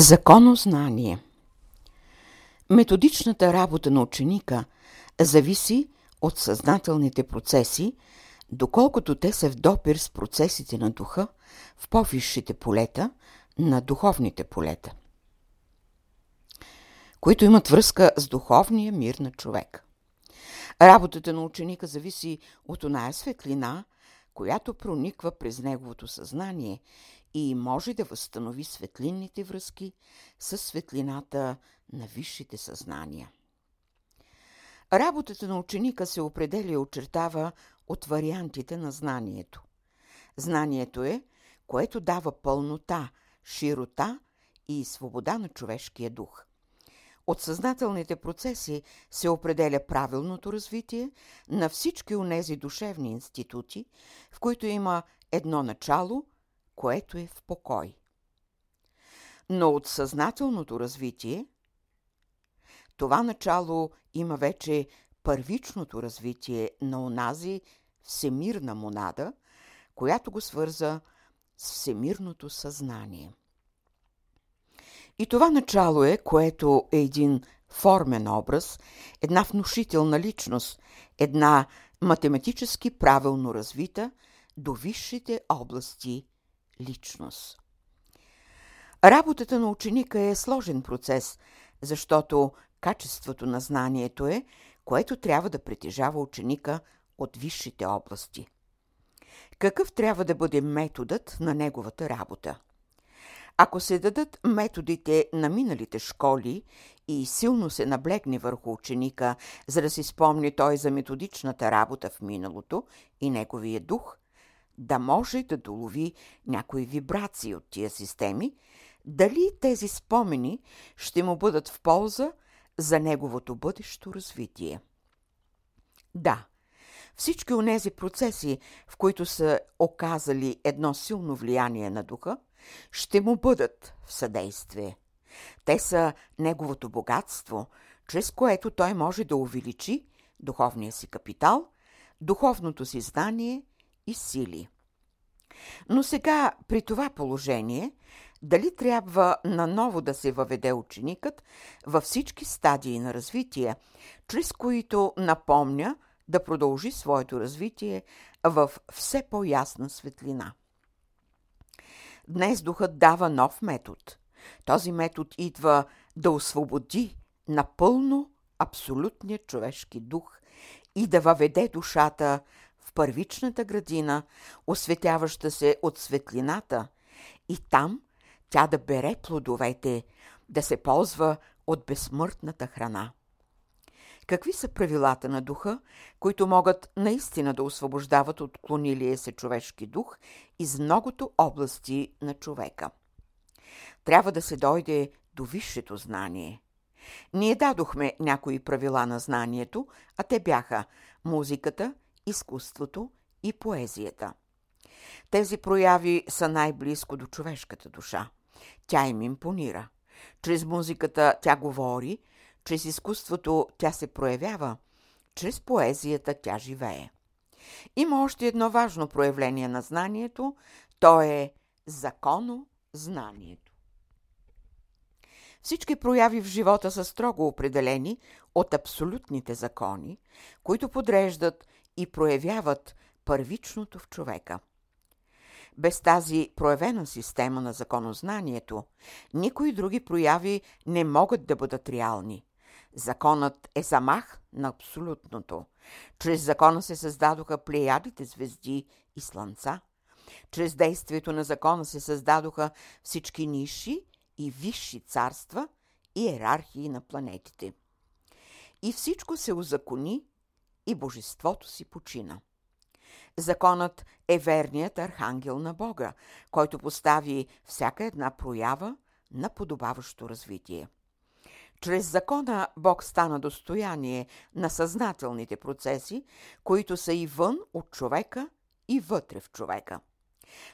Законознание Методичната работа на ученика зависи от съзнателните процеси, доколкото те са в допир с процесите на духа в по-висшите полета на духовните полета, които имат връзка с духовния мир на човек. Работата на ученика зависи от оная светлина, която прониква през неговото съзнание и може да възстанови светлинните връзки с светлината на висшите съзнания. Работата на ученика се определя и очертава от вариантите на знанието. Знанието е, което дава пълнота, широта и свобода на човешкия дух. От съзнателните процеси се определя правилното развитие на всички онези душевни институти, в които има едно начало, което е в покой. Но от съзнателното развитие това начало има вече първичното развитие на онази всемирна монада, която го свърза с всемирното съзнание. И това начало е, което е един формен образ, една внушителна личност, една математически правилно развита до висшите области личност. Работата на ученика е сложен процес, защото качеството на знанието е, което трябва да притежава ученика от висшите области. Какъв трябва да бъде методът на неговата работа? Ако се дадат методите на миналите школи и силно се наблегне върху ученика, за да си спомни той за методичната работа в миналото и неговия дух, да може да долови някои вибрации от тия системи, дали тези спомени ще му бъдат в полза за неговото бъдещо развитие. Да, всички онези процеси, в които са оказали едно силно влияние на духа, ще му бъдат в съдействие. Те са неговото богатство, чрез което той може да увеличи духовния си капитал, духовното си знание и сили. Но сега при това положение, дали трябва наново да се въведе ученикът във всички стадии на развитие, чрез които напомня да продължи своето развитие в все по-ясна светлина. Днес духът дава нов метод. Този метод идва да освободи напълно абсолютния човешки дух и да въведе душата в първичната градина, осветяваща се от светлината, и там тя да бере плодовете, да се ползва от безсмъртната храна. Какви са правилата на духа, които могат наистина да освобождават от клонилия се човешки дух из многото области на човека? Трябва да се дойде до висшето знание. Ние дадохме някои правила на знанието, а те бяха музиката, изкуството и поезията. Тези прояви са най-близко до човешката душа. Тя им импонира. Чрез музиката тя говори, чрез изкуството тя се проявява, чрез поезията тя живее. Има още едно важно проявление на знанието, то е законо знанието. Всички прояви в живота са строго определени от абсолютните закони, които подреждат и проявяват първичното в човека. Без тази проявена система на законознанието, никои други прояви не могат да бъдат реални. Законът е замах на абсолютното. Чрез закона се създадоха плеядите звезди и слънца. Чрез действието на закона се създадоха всички ниши и висши царства и иерархии на планетите. И всичко се узакони и божеството си почина. Законът е верният архангел на Бога, който постави всяка една проява на подобаващо развитие. Чрез закона Бог стана достояние на съзнателните процеси, които са и вън от човека, и вътре в човека.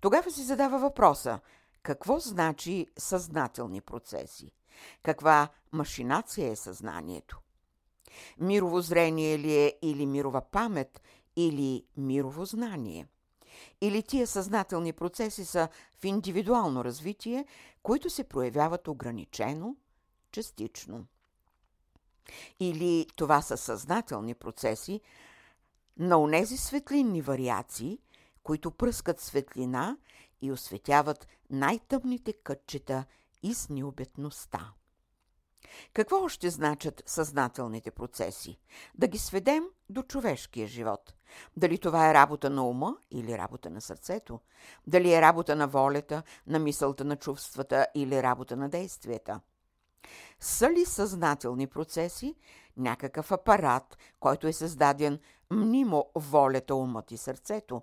Тогава се задава въпроса какво значи съзнателни процеси? Каква машинация е съзнанието? Мирово зрение ли е или мирова памет, или мирово знание? Или тия съзнателни процеси са в индивидуално развитие, които се проявяват ограничено, частично. Или това са съзнателни процеси на онези светлинни вариации, които пръскат светлина и осветяват най-тъмните кътчета из необетността. Какво още значат съзнателните процеси? Да ги сведем до човешкия живот. Дали това е работа на ума или работа на сърцето? Дали е работа на волята, на мисълта на чувствата или работа на действията? Са ли съзнателни процеси някакъв апарат, който е създаден мнимо волята, умът и сърцето?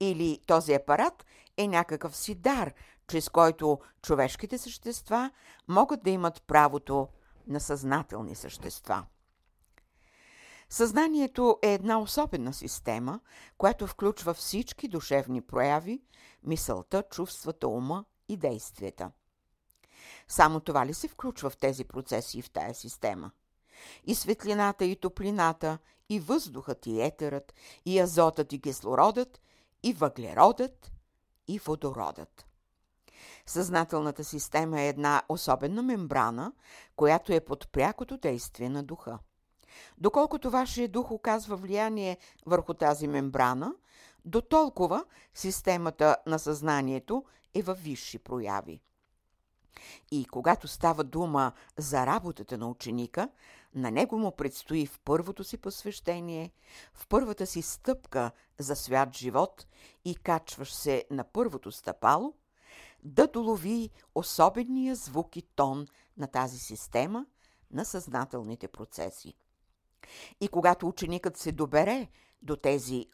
Или този апарат е някакъв си дар, чрез който човешките същества могат да имат правото на съзнателни същества. Съзнанието е една особена система, която включва всички душевни прояви, мисълта, чувствата, ума и действията. Само това ли се включва в тези процеси в тая система? И светлината, и топлината, и въздухът, и етерът, и азотът, и кислородът, и въглеродът, и водородът. Съзнателната система е една особена мембрана, която е под прякото действие на духа. Доколкото вашия дух оказва влияние върху тази мембрана, до толкова системата на съзнанието е във висши прояви. И когато става дума за работата на ученика, на него му предстои в първото си посвещение, в първата си стъпка за свят живот и качваш се на първото стъпало, да долови особения звук и тон на тази система на съзнателните процеси. И когато ученикът се добере до тези,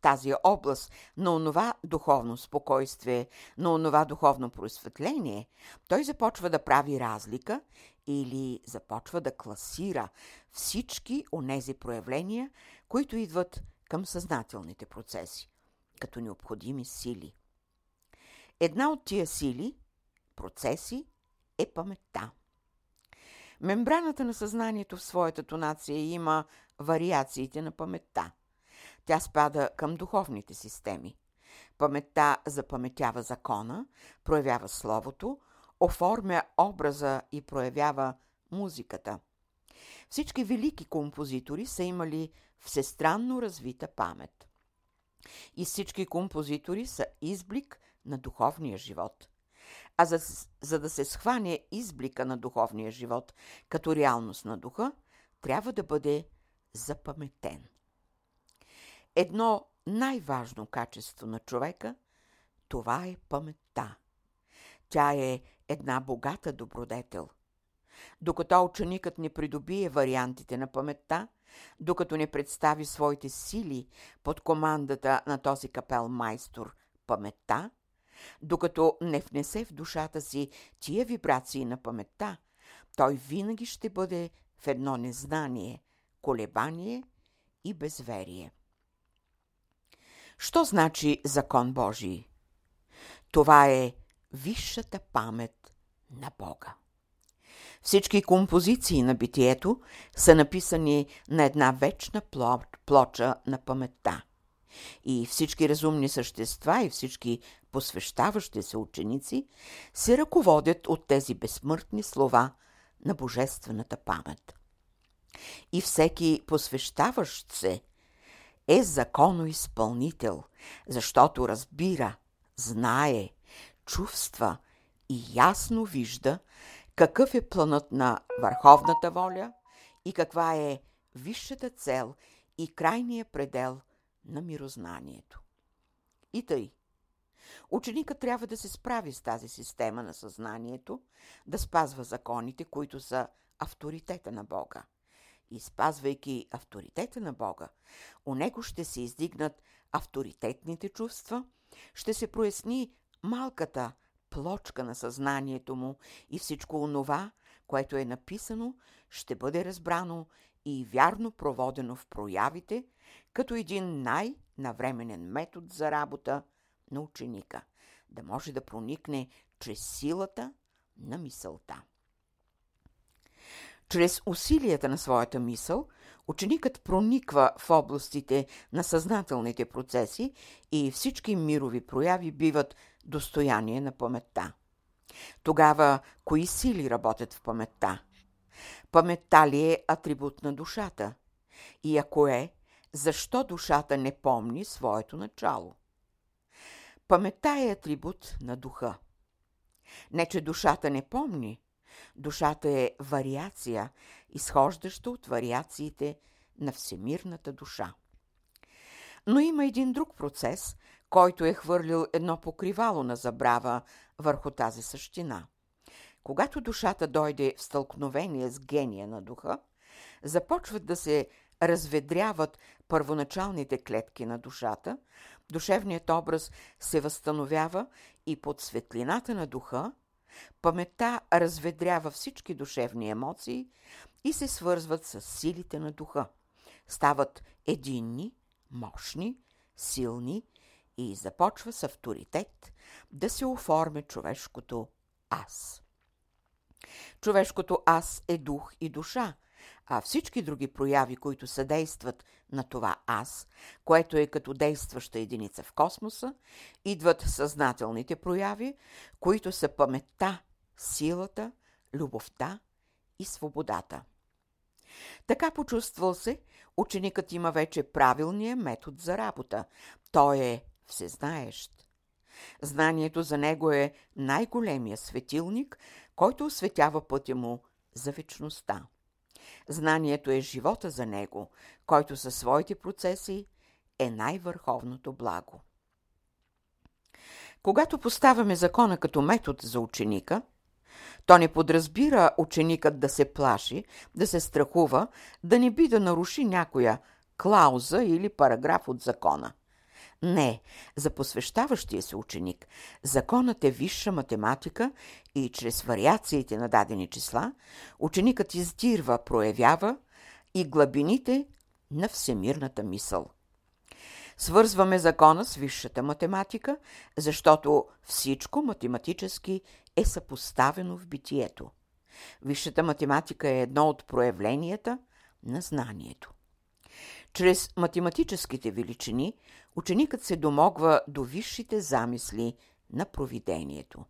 тази област на онова духовно спокойствие, на онова духовно просветление, той започва да прави разлика или започва да класира всички онези проявления, които идват към съзнателните процеси, като необходими сили. Една от тия сили, процеси, е паметта. Мембраната на съзнанието в своята тонация има вариациите на паметта. Тя спада към духовните системи. Паметта запаметява закона, проявява словото, оформя образа и проявява музиката. Всички велики композитори са имали всестранно развита памет. И всички композитори са изблик на духовния живот. А за, за да се схване изблика на духовния живот като реалност на духа, трябва да бъде запаметен. Едно най-важно качество на човека – това е паметта. Тя е една богата добродетел. Докато ученикът не придобие вариантите на паметта, докато не представи своите сили под командата на този капел майстор паметта, докато не внесе в душата си тия вибрации на паметта, той винаги ще бъде в едно незнание, колебание и безверие. Що значи закон Божий? Това е висшата памет на Бога. Всички композиции на битието са написани на една вечна плоча на паметта. И всички разумни същества и всички посвещаващи се ученици се ръководят от тези безсмъртни слова на божествената памет. И всеки посвещаващ се е законоизпълнител, защото разбира, знае, чувства и ясно вижда какъв е планът на върховната воля и каква е висшата цел и крайния предел на мирознанието. И тъй. Ученикът трябва да се справи с тази система на съзнанието, да спазва законите, които са авторитета на Бога. И спазвайки авторитета на Бога, у него ще се издигнат авторитетните чувства, ще се проясни малката плочка на съзнанието му и всичко онова, което е написано, ще бъде разбрано и вярно проводено в проявите, като един най-навременен метод за работа на ученика, да може да проникне чрез силата на мисълта. Чрез усилията на своята мисъл, ученикът прониква в областите на съзнателните процеси и всички мирови прояви биват достояние на паметта. Тогава кои сили работят в паметта? Паметта ли е атрибут на душата? И ако е, защо душата не помни своето начало? Паметта е атрибут на духа. Не, че душата не помни. Душата е вариация, изхождаща от вариациите на всемирната душа. Но има един друг процес, който е хвърлил едно покривало на забрава върху тази същина. Когато душата дойде в стълкновение с гения на духа, започват да се разведряват първоначалните клетки на душата, душевният образ се възстановява и под светлината на духа, паметта разведрява всички душевни емоции и се свързват с силите на духа. Стават единни, мощни, силни и започва с авторитет да се оформя човешкото аз. Човешкото аз е дух и душа, а всички други прояви, които съдействат на това аз, което е като действаща единица в космоса, идват съзнателните прояви, които са паметта, силата, любовта и свободата. Така почувствал се, ученикът има вече правилния метод за работа. Той е всезнаещ. Знанието за него е най-големия светилник, който осветява пътя му за вечността. Знанието е живота за него, който със своите процеси е най-върховното благо. Когато поставяме закона като метод за ученика, то не подразбира ученикът да се плаши, да се страхува, да не би да наруши някоя клауза или параграф от закона. Не, за посвещаващия се ученик законът е висша математика и чрез вариациите на дадени числа ученикът издирва, проявява и глабините на всемирната мисъл. Свързваме закона с висшата математика, защото всичко математически е съпоставено в битието. Висшата математика е едно от проявленията на знанието. Чрез математическите величини ученикът се домогва до висшите замисли на провидението.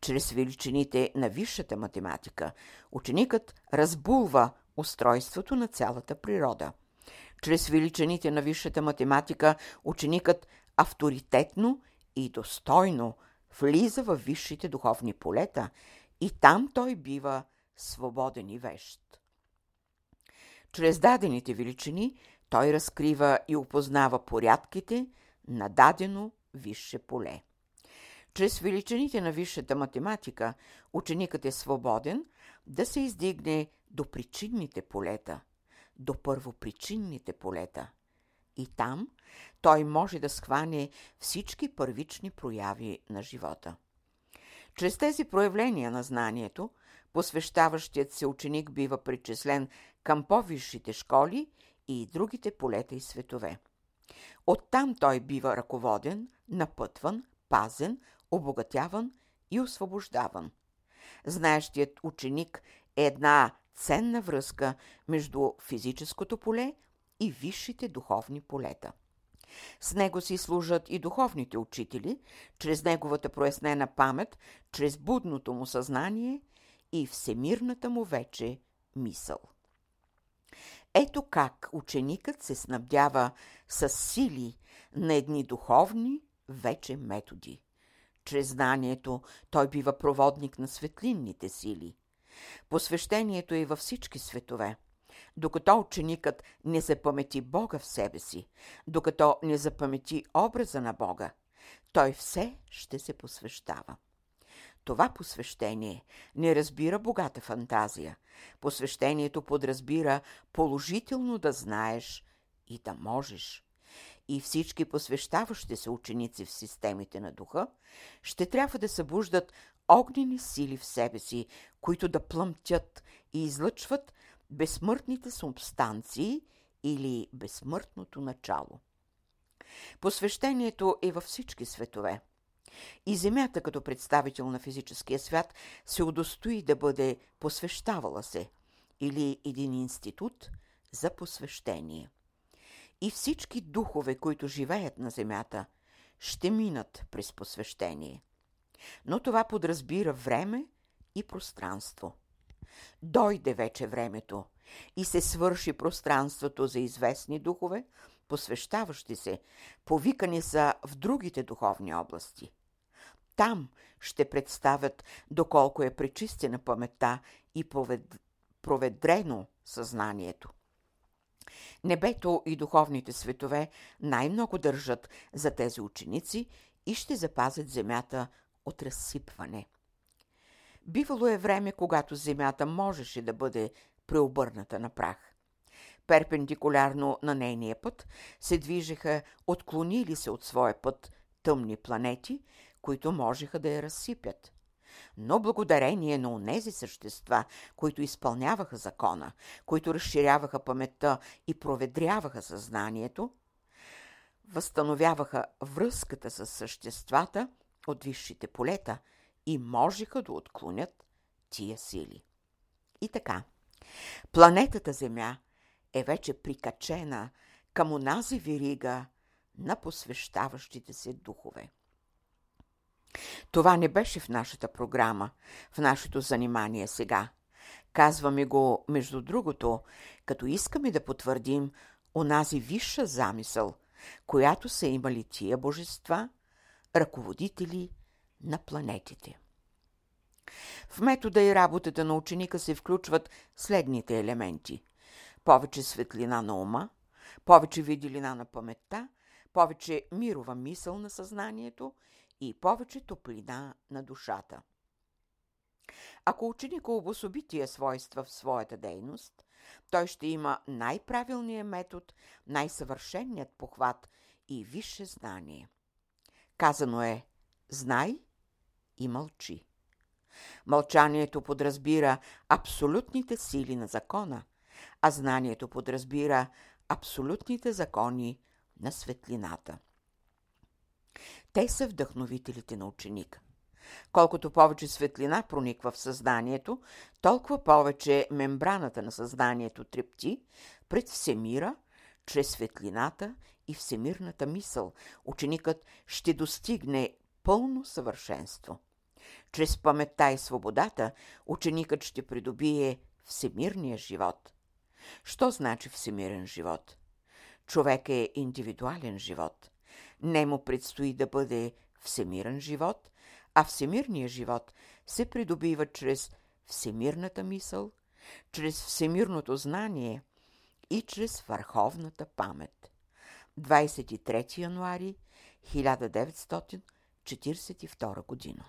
Чрез величините на висшата математика ученикът разбулва устройството на цялата природа. Чрез величините на висшата математика ученикът авторитетно и достойно влиза в висшите духовни полета и там той бива свободен и вещ. Чрез дадените величини той разкрива и опознава порядките на дадено висше поле. Чрез величините на висшата математика ученикът е свободен да се издигне до причинните полета, до първопричинните полета. И там той може да схване всички първични прояви на живота. Чрез тези проявления на знанието, посвещаващият се ученик бива причислен към по-висшите школи и другите полета и светове. Оттам той бива ръководен, напътван, пазен, обогатяван и освобождаван. Знаещият ученик е една ценна връзка между физическото поле и висшите духовни полета. С него си служат и духовните учители, чрез неговата прояснена памет, чрез будното му съзнание и всемирната му вече мисъл. Ето как ученикът се снабдява с сили на едни духовни вече методи. Чрез знанието той бива проводник на светлинните сили. Посвещението е във всички светове. Докато ученикът не запамети Бога в себе си, докато не запамети образа на Бога, той все ще се посвещава. Това посвещение не разбира богата фантазия. Посвещението подразбира положително да знаеш и да можеш. И всички посвещаващи се ученици в системите на духа ще трябва да събуждат огнени сили в себе си, които да плъмтят и излъчват безсмъртните субстанции или безсмъртното начало. Посвещението е във всички светове – и Земята като представител на физическия свят се удостои да бъде посвещавала се или един институт за посвещение. И всички духове, които живеят на Земята, ще минат през посвещение. Но това подразбира време и пространство. Дойде вече времето и се свърши пространството за известни духове, посвещаващи се, повикани са в другите духовни области. Там ще представят доколко е пречистена паметта и провед... проведрено съзнанието. Небето и духовните светове най-много държат за тези ученици и ще запазят земята от разсипване. Бивало е време, когато земята можеше да бъде преобърната на прах. Перпендикулярно на нейния път се движеха отклонили се от своя път тъмни планети, които можеха да я разсипят. Но благодарение на онези същества, които изпълняваха закона, които разширяваха паметта и проведряваха съзнанието, възстановяваха връзката с съществата от висшите полета и можеха да отклонят тия сили. И така, планетата Земя е вече прикачена към онази вирига на посвещаващите се духове. Това не беше в нашата програма, в нашето занимание сега. Казваме го, между другото, като искаме да потвърдим онази висша замисъл, която са имали тия божества, ръководители на планетите. В метода и работата на ученика се включват следните елементи. Повече светлина на ума, повече виделина на паметта, повече мирова мисъл на съзнанието и повече топлина на душата. Ако ученик обособи тия свойства в своята дейност, той ще има най-правилният метод, най-съвършенният похват и висше знание. Казано е «Знай и мълчи». Мълчанието подразбира абсолютните сили на закона, а знанието подразбира абсолютните закони на светлината. Те са вдъхновителите на ученика. Колкото повече светлина прониква в съзнанието, толкова повече мембраната на съзнанието трепти пред всемира, чрез светлината и всемирната мисъл. Ученикът ще достигне пълно съвършенство. Чрез паметта и свободата ученикът ще придобие всемирния живот. Що значи всемирен живот? Човек е индивидуален живот. Не му предстои да бъде всемирен живот, а всемирният живот се придобива чрез всемирната мисъл, чрез всемирното знание и чрез върховната памет. 23 януари 1942 година